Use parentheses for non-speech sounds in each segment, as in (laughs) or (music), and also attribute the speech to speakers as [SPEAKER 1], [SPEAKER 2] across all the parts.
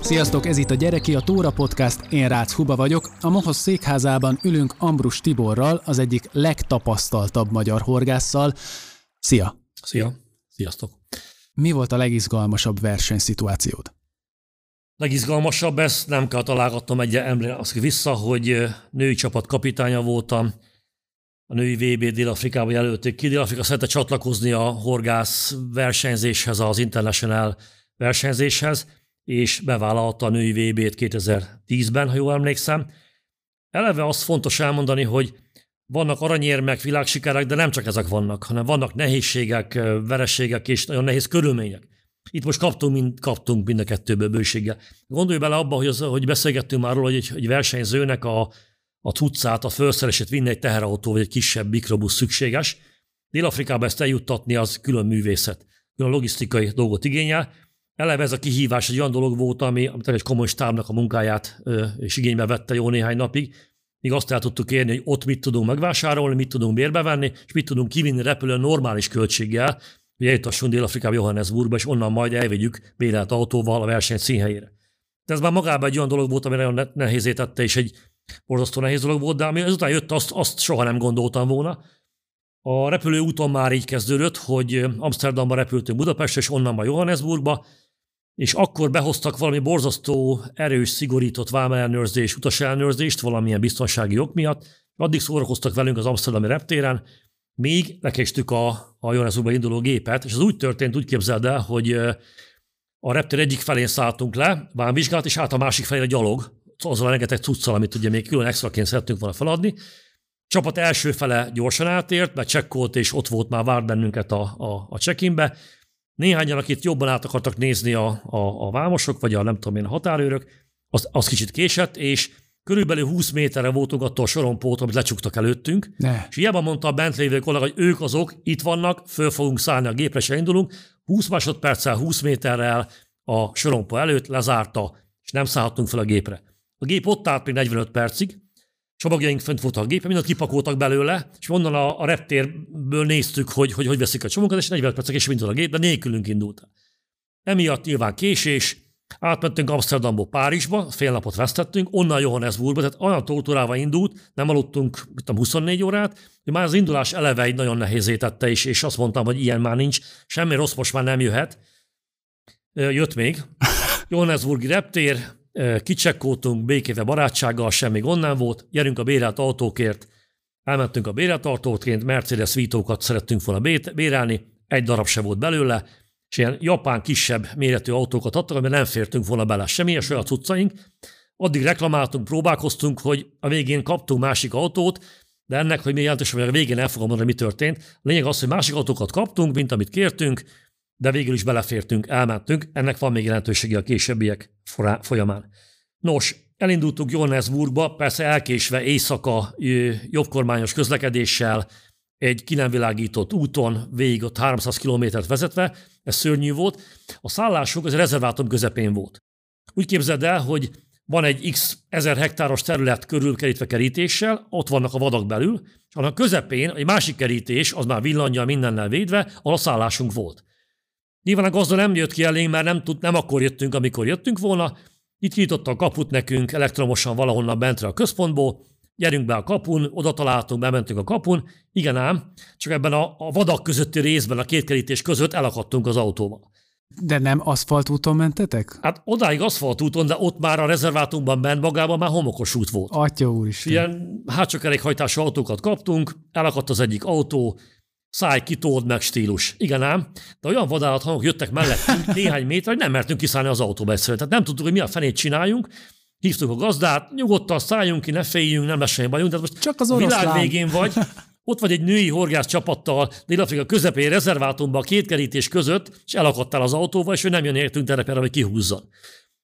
[SPEAKER 1] Sziasztok, ez itt a Gyereki, a Tóra Podcast, én Rácz Huba vagyok. A Mohoz székházában ülünk Ambrus Tiborral, az egyik legtapasztaltabb magyar horgásszal. Szia!
[SPEAKER 2] Szia! Sziasztok!
[SPEAKER 1] Mi volt a legizgalmasabb versenyszituációd?
[SPEAKER 2] Legizgalmasabb, ezt nem kell találgatnom egy azt vissza, hogy női csapat kapitánya voltam, a női VB Dél-Afrikába jelölték ki. Dél-Afrika szerette csatlakozni a horgász versenyzéshez, az international versenyzéshez, és bevállalta a női VB-t 2010-ben, ha jól emlékszem. Eleve azt fontos elmondani, hogy vannak aranyérmek, világsikerek, de nem csak ezek vannak, hanem vannak nehézségek, verességek és nagyon nehéz körülmények. Itt most kaptunk mind, kaptunk mind a kettőből bőséggel. Gondolj bele abba, hogy, az, hogy beszélgettünk már róla, hogy egy, egy versenyzőnek a, a tudcát, a felszerelését vinni egy teherautó vagy egy kisebb mikrobusz szükséges. Dél-Afrikában ezt eljuttatni az külön művészet, külön logisztikai dolgot igényel. Eleve ez a kihívás egy olyan dolog volt, ami, amit egy komoly stábnak a munkáját ö, és igénybe vette jó néhány napig, míg azt el tudtuk érni, hogy ott mit tudunk megvásárolni, mit tudunk bérbe venni, és mit tudunk kivinni repülőn normális költséggel, hogy eljutassunk Dél-Afrikába, Johannesburgba, és onnan majd elvigyük bérelt autóval a verseny színhelyére. De ez már magában egy olyan dolog volt, ami nagyon nehézé tette, és egy borzasztó nehéz dolog volt, de ami ezután jött, azt, azt soha nem gondoltam volna. A repülőúton már így kezdődött, hogy Amsterdamba repültünk Budapestre, és onnan ma Johannesburgba, és akkor behoztak valami borzasztó, erős, szigorított vámellenőrzés, utasellenőrzést valamilyen biztonsági ok miatt. Addig szórakoztak velünk az Amsterdami reptéren, még lekestük a, a Johannesburgba induló gépet, és az úgy történt, úgy képzeld el, hogy a reptér egyik felén szálltunk le, vámvizsgálat, és át a másik felére gyalog, azzal a rengeteg cuccal, amit ugye még külön extraként szerettünk volna feladni. Csapat első fele gyorsan átért, mert csekkolt, és ott volt már várt bennünket a, a, a check-inbe. Néhányan, akit jobban át akartak nézni a, a, a vámosok, vagy a nem tudom én, a határőrök, az, az kicsit késett, és körülbelül 20 méterre voltunk attól a sorompót, amit lecsuktak előttünk. Ne. És hiába mondta a bent lévő kollega, hogy ők azok, itt vannak, föl fogunk szállni a gépre, és indulunk. 20 másodperccel, 20 méterrel a sorompó előtt lezárta, és nem szállhattunk fel a gépre. A gép ott állt még 45 percig, csomagjaink fönt voltak a gépen, mindent kipakoltak belőle, és onnan a, a reptérből néztük, hogy, hogy hogy veszik a csomagokat, és 45 percig is indult a gép, de nélkülünk indult. Emiatt nyilván késés, átmentünk Amsterdamból Párizsba, fél napot vesztettünk, onnan Johannesburgba, tehát olyan tótórával indult, nem aludtunk tudom, 24 órát, hogy már az indulás eleve egy nagyon nehézé tette is, és azt mondtam, hogy ilyen már nincs, semmi rossz most már nem jöhet. Jött még. (laughs) Johannesburgi reptér, kicsekkoltunk békéve barátsággal, semmi gond nem volt, gyerünk a bérelt autókért, elmentünk a bérelt autóként, Mercedes Vito-kat szerettünk volna bérelni, egy darab se volt belőle, és ilyen japán kisebb méretű autókat adtak, amiben nem fértünk volna bele semmi, saját cuccaink. Addig reklamáltunk, próbálkoztunk, hogy a végén kaptunk másik autót, de ennek, hogy mi jelentős, a végén el fogom mondani, mi történt. A lényeg az, hogy másik autókat kaptunk, mint amit kértünk, de végül is belefértünk, elmentünk. Ennek van még jelentősége a későbbiek folyamán. Nos, elindultunk Johannesburgba, persze elkésve éjszaka jobbkormányos közlekedéssel, egy ki nem világított úton, végig ott 300 kilométert vezetve, ez szörnyű volt. A szállásunk az rezervátum közepén volt. Úgy képzeld el, hogy van egy x ezer hektáros terület körülkerítve kerítéssel, ott vannak a vadak belül, és annak közepén egy másik kerítés, az már villanyjal mindennel védve, ahol a szállásunk volt. Nyilván a gazda nem jött ki elénk, mert nem, tud, nem akkor jöttünk, amikor jöttünk volna. Itt nyitotta a kaput nekünk elektromosan valahonnan bentre a központból, gyerünk be a kapun, oda találtunk, bementünk a kapun, igen ám, csak ebben a, a vadak közötti részben, a két kerítés között elakadtunk az autóval.
[SPEAKER 1] De nem aszfaltúton mentetek?
[SPEAKER 2] Hát odáig aszfaltúton, de ott már a rezervátumban bent magában már homokos út volt.
[SPEAKER 1] Atya úristen.
[SPEAKER 2] Ilyen hátsó kerékhajtású autókat kaptunk, elakadt az egyik autó, száj kitód meg stílus. Igen ám, de olyan vadállathangok jöttek mellettünk (laughs) néhány méter, hogy nem mertünk kiszállni az autóba egyszerűen. Tehát nem tudtuk, hogy mi a fenét csináljunk, hívtuk a gazdát, nyugodtan szálljunk ki, ne féljünk, nem lesz semmi bajunk. Tehát most
[SPEAKER 1] Csak az
[SPEAKER 2] világ végén vagy, ott vagy egy női horgász csapattal Dél-Afrika közepén rezervátumban a két kerítés között, és elakadtál az autóval, és ő nem jön értünk terepére, hogy kihúzzon.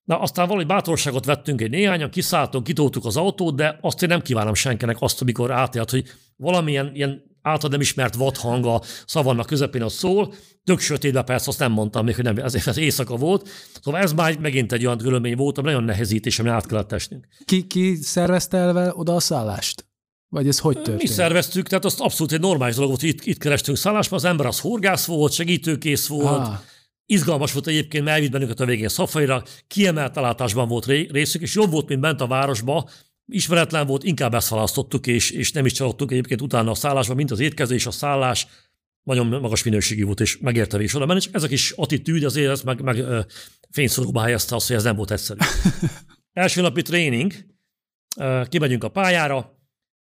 [SPEAKER 2] Na, aztán valahogy bátorságot vettünk egy néhányan, kiszálltunk, kitoltuk az autót, de azt én nem kívánom senkinek azt, amikor átélt, hogy valamilyen ilyen által nem ismert vadhang a szavannak közepén a szól, tök sötétbe persze azt nem mondtam még, hogy nem, ez, ez éjszaka volt. Szóval ez már megint egy olyan körülmény volt, ami nagyon nehezítés, ami át kellett esnünk.
[SPEAKER 1] Ki, ki szervezte elve oda a szállást? Vagy ez hogy történt?
[SPEAKER 2] Mi szerveztük, tehát azt abszolút egy normális dolog volt, hogy itt, itt kerestünk szállásba, az ember az horgász volt, segítőkész volt, ah. Izgalmas volt egyébként, mert elvitt bennünket a végén szafaira, kiemelt látásban volt részük, és jobb volt, mint bent a városba, ismeretlen volt, inkább ezt választottuk, és, és nem is csalódtunk egyébként utána a szállásban, mint az étkezés, a szállás, nagyon magas minőségű volt, és megérte is oda menni, csak ez a kis attitűd azért ez meg, meg fényszorúba helyezte azt, hogy ez nem volt egyszerű. (laughs) Első napi tréning, kimegyünk a pályára,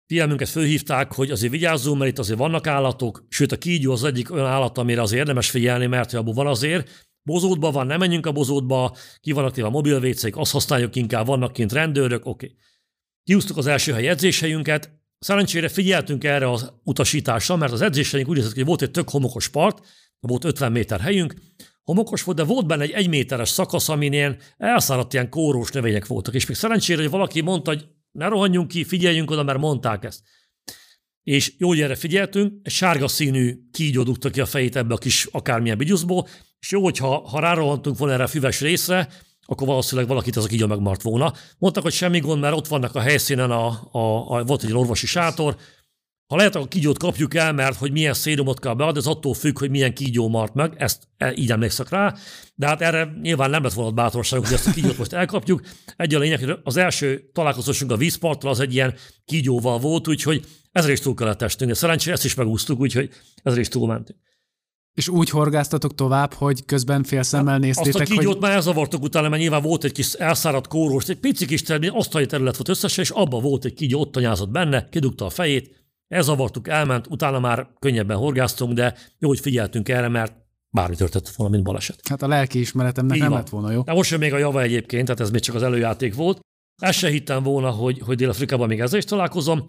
[SPEAKER 2] figyelmünket fölhívták, hogy azért vigyázzunk, mert itt azért vannak állatok, sőt a kígyó az egyik olyan állat, amire azért érdemes figyelni, mert abban van azért, bozótban van, nem menjünk a bozótba, ki vannak a mobil vécék, azt használjuk inkább, vannak kint rendőrök, oké. Okay. Kiúztuk az első helyi edzéshelyünket, Szerencsére figyeltünk erre az utasításra, mert az edzéseink úgy hogy volt egy tök homokos part, volt 50 méter helyünk, homokos volt, de volt benne egy egyméteres szakasz, amin ilyen elszáradt ilyen kórós növények voltak, és még szerencsére, hogy valaki mondta, hogy ne rohanjunk ki, figyeljünk oda, mert mondták ezt. És jó, hogy erre figyeltünk, egy sárga színű kígyó ki a fejét ebbe a kis akármilyen bigyuszból, és jó, hogyha ha rárohantunk volna erre a füves részre, akkor valószínűleg valakit az a kígyó megmart volna. Mondtak, hogy semmi gond, mert ott vannak a helyszínen, a, a, a, volt egy orvosi sátor, ha lehet, a kígyót kapjuk el, mert hogy milyen szérumot kell beadni, ez attól függ, hogy milyen kígyó mart meg, ezt e, így emlékszek rá, de hát erre nyilván nem lett volna bátorságunk, hogy ezt a kígyót most elkapjuk. Egy a lényeg, hogy az első találkozásunk a vízparttal az egy ilyen kígyóval volt, úgyhogy ezzel is túl kellett estünk. Szerencsére ezt is megúsztuk, úgyhogy ezzel is túlmentünk.
[SPEAKER 1] És úgy horgáztatok tovább, hogy közben félszemmel hát, néztétek,
[SPEAKER 2] Azt a kígyót hogy... már elzavartok utána, mert nyilván volt egy kis elszáradt kórós, egy pici kis terület, asztali terület volt összesen, és abban volt egy kígyó, ott tanyázott benne, kidugta a fejét, elzavartuk, elment, utána már könnyebben horgáztunk, de jó, hogy figyeltünk erre, mert bármi történt volna, mint baleset.
[SPEAKER 1] Hát a lelki ismeretemnek Így nem van. lett volna jó.
[SPEAKER 2] De most jön még a java egyébként, tehát ez még csak az előjáték volt. Ezt se hittem volna, hogy, hogy Dél-Afrikában még ezzel is találkozom.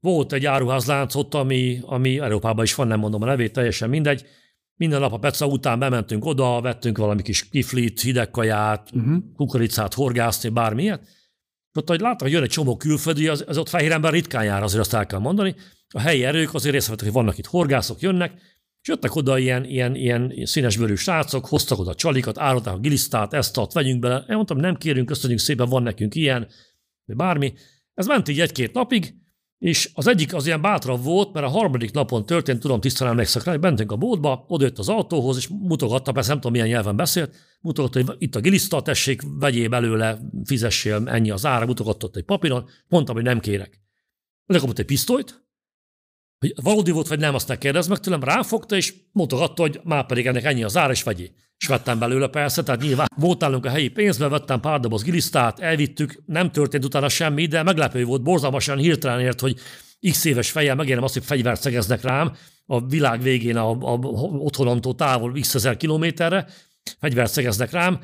[SPEAKER 2] Volt egy áruházlánc ott, ami, ami Európában is van, nem mondom a nevét, teljesen mindegy. Minden nap a peca után bementünk oda, vettünk valami kis kiflit, hidegkaját, uh-huh. kukoricát, horgászni, bármilyet. Ott, hogy láttam, hogy jön egy csomó külföldi, az, az ott fehér ember ritkán jár, azért azt el kell mondani. A helyi erők azért észrevettek, hogy vannak itt horgászok, jönnek, és jöttek oda ilyen, ilyen, ilyen színesbőrű srácok, hoztak oda csalikat, árulták a gilisztát, ezt ott vegyünk bele. Én mondtam, nem kérünk, köszönjük szépen, van nekünk ilyen, vagy bármi. Ez ment így egy-két napig, és az egyik az ilyen bátrabb volt, mert a harmadik napon történt, tudom, tisztán emlékszek rá, hogy bentünk a boltba, odajött az autóhoz, és mutogatta, persze nem tudom, milyen nyelven beszélt, mutogatta, hogy itt a giliszta, tessék, vegyél belőle, fizessél, ennyi az ára, mutogatta egy papíron, mondtam, hogy nem kérek. Lekapott egy pisztolyt, hogy valódi volt, vagy nem, azt ne kérdezz meg tőlem, ráfogta, és mutogatta, hogy már pedig ennek ennyi az ára, és vegyé. És vettem belőle persze, tehát nyilván volt nálunk a helyi pénzbe, vettem pár doboz gilisztát, elvittük, nem történt utána semmi, de meglepő volt, borzalmasan hirtelen ért, hogy x éves fejjel megérem azt, hogy fegyvert szegeznek rám a világ végén, a, a, a otthonomtól távol x ezer kilométerre, fegyvert szegeznek rám,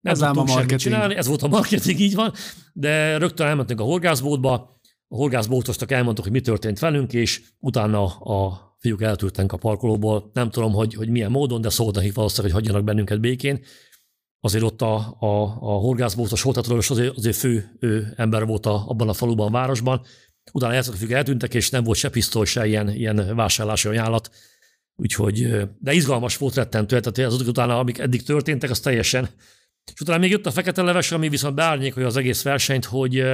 [SPEAKER 2] nem ez tudtunk semmit csinálni, ez volt a marketing, így van, de rögtön elmentünk a horgászbótba, a horgászbótostak elmondtak, hogy mi történt velünk, és utána a fiúk eltűrtek a parkolóból. Nem tudom, hogy, hogy milyen módon, de szóltak nekik valószínűleg, hogy hagyjanak bennünket békén. Azért ott a, a, a horgászbótos és azért, azért fő ő, ember volt a, abban a faluban, a városban. Utána a fiúk eltűntek, és nem volt se pisztoly, se ilyen, ilyen vásárlási ajánlat. Úgyhogy, de izgalmas volt rettentő, tehát azok utána, amik eddig történtek, az teljesen. És utána még jött a fekete leves, ami viszont beárnyékolja az egész versenyt, hogy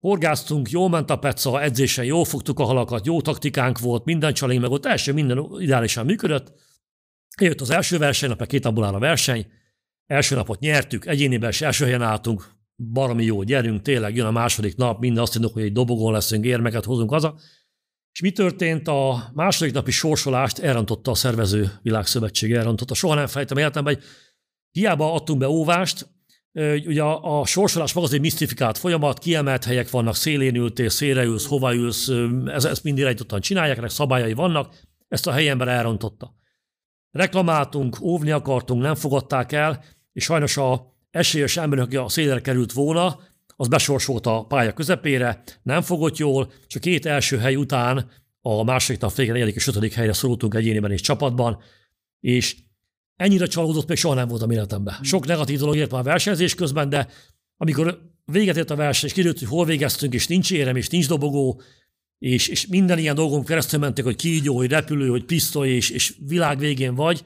[SPEAKER 2] Horgáztunk, jól ment a peca, edzésen jól fogtuk a halakat, jó taktikánk volt, minden csalék meg ott első minden ideálisan működött. Jött az első versenynap, két napból áll a verseny, első napot nyertük, egyéniben is első helyen álltunk, baromi jó, gyerünk, tényleg jön a második nap, minden azt mondjuk, hogy egy dobogón leszünk, érmeket hozunk haza. És mi történt? A második napi sorsolást elrontotta a szervező világszövetség, elrontotta. Soha nem fejtem életemben, hogy hiába adtunk be óvást, Ugye a, a sorsolás maga az egy misztifikált folyamat, kiemelt helyek vannak, szélén ültél, szélre ülsz, hova ülsz, ez, ezt mind irányítottan csinálják, ennek szabályai vannak, ezt a helyember elrontotta. Reklamáltunk, óvni akartunk, nem fogadták el, és sajnos a esélyes ember, aki a szélre került volna, az besorsolt a pálya közepére, nem fogott jól, és a két első hely után a második nap végén, negyedik és ötödik helyre szorultunk egyéniben és csapatban, és ennyire csalódott még soha nem voltam életemben. Hmm. Sok negatív dolog ért már a versenyzés közben, de amikor véget ért a verseny, és kiderült, hogy hol végeztünk, és nincs érem, és nincs dobogó, és, és minden ilyen dolgon keresztül mentek, hogy kígyó, hogy repülő, hogy pisztoly, és, és világ végén vagy,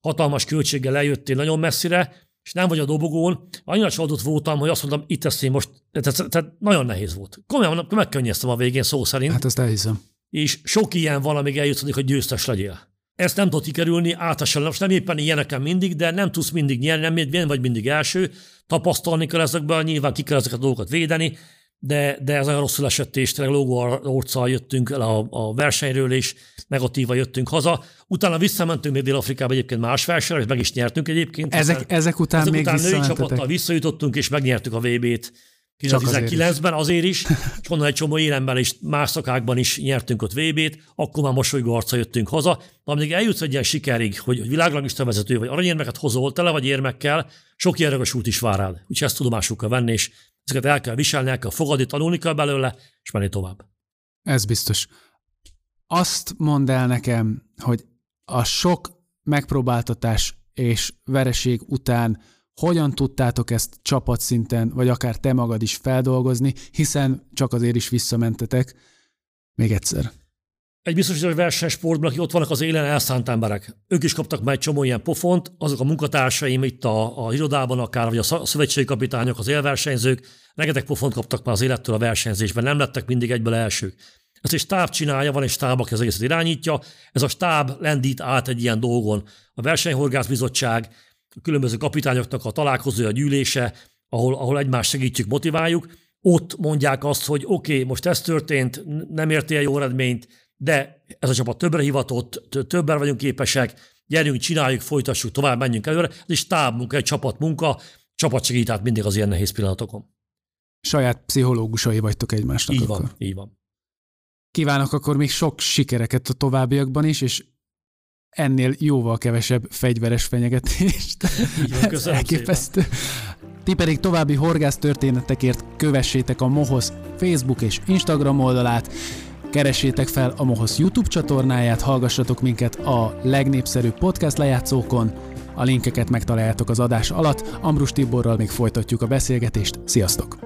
[SPEAKER 2] hatalmas költséggel lejöttél nagyon messzire, és nem vagy a dobogón, annyira csalódott voltam, hogy azt mondtam, itt ezt én most Tehát, tehát nagyon nehéz volt. Komolyan megkönnyeztem a végén szó szerint.
[SPEAKER 1] Hát ezt elhiszem.
[SPEAKER 2] És sok ilyen van, amíg eljutsz, hogy győztes legyél. Ezt nem tudod kikerülni, általában most nem éppen ilyeneken mindig, de nem tudsz mindig nyerni, nem vagy mindig első. Tapasztalni kell ezekben, nyilván ki kell ezeket a dolgokat védeni, de, de ez nagyon rosszul esett, és tényleg lógó orccal jöttünk el a, a versenyről, és negatíva jöttünk haza. Utána visszamentünk még Dél-Afrikába egyébként más versenyre, és meg is nyertünk egyébként.
[SPEAKER 1] Ezek, ezek után ezek még után női
[SPEAKER 2] csapattal visszajutottunk, és megnyertük a VB-t 2019-ben azért is, és onnan egy csomó élemben és más szakákban is nyertünk ott VB-t, akkor már mosolygó arca jöttünk haza. De amíg eljutsz egy ilyen sikerig, hogy világlangista vezető vagy aranyérmeket hozol, tele vagy érmekkel, sok ilyen út is vár rád. Úgyhogy ezt tudomásul kell venni, és ezeket el kell viselni, el kell fogadni, tanulni kell belőle, és menni tovább.
[SPEAKER 1] Ez biztos. Azt mondd el nekem, hogy a sok megpróbáltatás és vereség után hogyan tudtátok ezt csapatszinten, vagy akár te magad is feldolgozni, hiszen csak azért is visszamentetek. Még egyszer.
[SPEAKER 2] Egy biztos, hogy versenysportban, akik ott vannak az élen, elszánt emberek. Ők is kaptak már egy csomó ilyen pofont, azok a munkatársaim itt a, a irodában akár, vagy a szövetségi kapitányok, az élversenyzők, rengeteg pofont kaptak már az élettől a versenyzésben, nem lettek mindig egyből elsők. Ezt egy stáb csinálja, van egy stáb, aki az egészet irányítja, ez a stáb lendít át egy ilyen dolgon. A versenyhorgászbizottság, a különböző kapitányoknak a találkozója, a gyűlése, ahol, ahol egymást segítjük, motiváljuk, ott mondják azt, hogy oké, okay, most ez történt, nem értél jó eredményt, de ez a csapat többre hivatott, többen vagyunk képesek, gyerünk, csináljuk, folytassuk, tovább menjünk előre. Ez is tábmunka, egy csapatmunka, csapat segít át mindig az ilyen nehéz pillanatokon.
[SPEAKER 1] Saját pszichológusai vagytok egymásnak.
[SPEAKER 2] Így
[SPEAKER 1] akkor.
[SPEAKER 2] van, így van.
[SPEAKER 1] Kívánok akkor még sok sikereket a továbbiakban is, és ennél jóval kevesebb fegyveres fenyegetést.
[SPEAKER 2] Igen, elképesztő.
[SPEAKER 1] Szépen. Ti pedig további horgász történetekért kövessétek a Mohoz Facebook és Instagram oldalát, keressétek fel a Mohoz YouTube csatornáját, hallgassatok minket a legnépszerűbb podcast lejátszókon, a linkeket megtaláljátok az adás alatt. Ambrus Tiborral még folytatjuk a beszélgetést. Sziasztok!